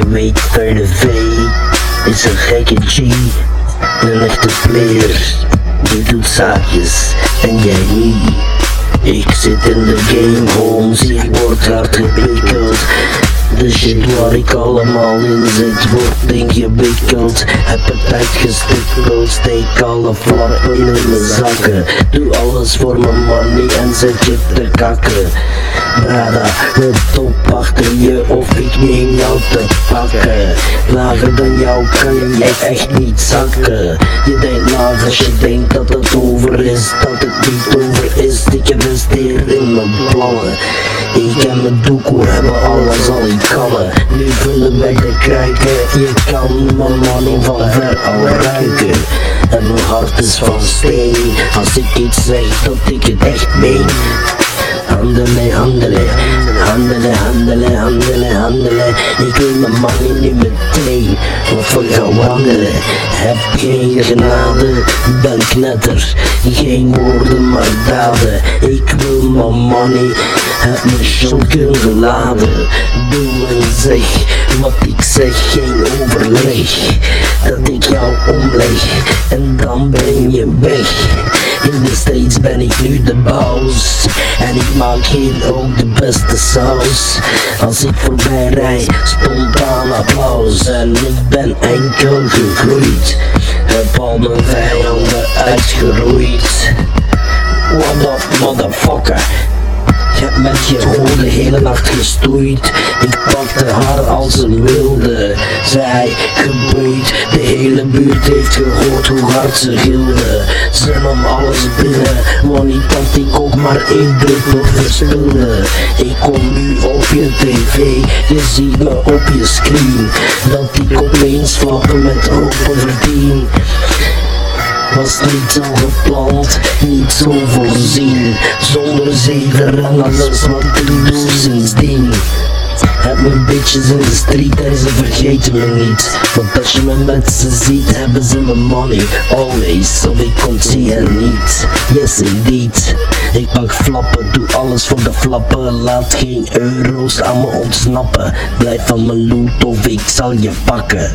weet, Vele V is een gekke G. Een echte player, die doet zaakjes en jij niet. Ik zit in de game, Holmes, ik word hard gepikkeld. De shit waar ik allemaal in zit wordt ingewikkeld Heb het tijd gestippeld, steek alle flappen in mijn zakken Doe alles voor mijn money en zet je te kakken Brada, het op achter je of ik neem jou te pakken. Lager dan jou kan je echt niet zakken. Je denkt laag als je denkt dat het over is Dat het niet over is, ik investeer in mijn plannen. Ik en mijn doekoe hebben alles al in kallen. Nu vullen wij de krijken Je kan mijn money van ver al ruiken En mijn hart is van steen. Als ik iets zeg dat ik het echt meen Handelen, handelen, handelen, handelen, handelen, handelen. Ik wil mijn money nu meteen. Of we gaan wandelen Heb geen genade, ben knetter Geen woorden maar daden. Ik wil mijn money Heb mijn shotgun geladen. Doe en zeg wat ik zeg. Geen overleg. Dat ik jou omleg. En dan ben je weg. In de States ben ik nu de baus En ik maak hier ook de beste saus. Als ik voorbij rij, spontaan applaus. En ik ben enkel gegroeid. Heb al mijn vijanden uitgeroeid. What up motherfucker? Ik heb met je hoor de hele nacht gestoeid. Ik pakte haar als een wilde. Zij geboeid. De hele buurt heeft gehoord hoe hard ze gilde Ze nam alles binnen Want niet dat ik maar één druppel verspilde Ik kom nu op je tv Je ziet me op je screen. Dat ik opeens flappen met open verdien was niet zo gepland, niet zo voorzien. Zonder zeven en alles wat ik doe sindsdien heb mijn bitches in de street en ze vergeten me niet. Want als je me met ze ziet hebben ze mijn money Always, of ik ontzie hen niet. Yes indeed. Ik mag flappen, doe alles voor de flappen. Laat geen euro's aan me ontsnappen. Blijf van mijn loot of ik zal je pakken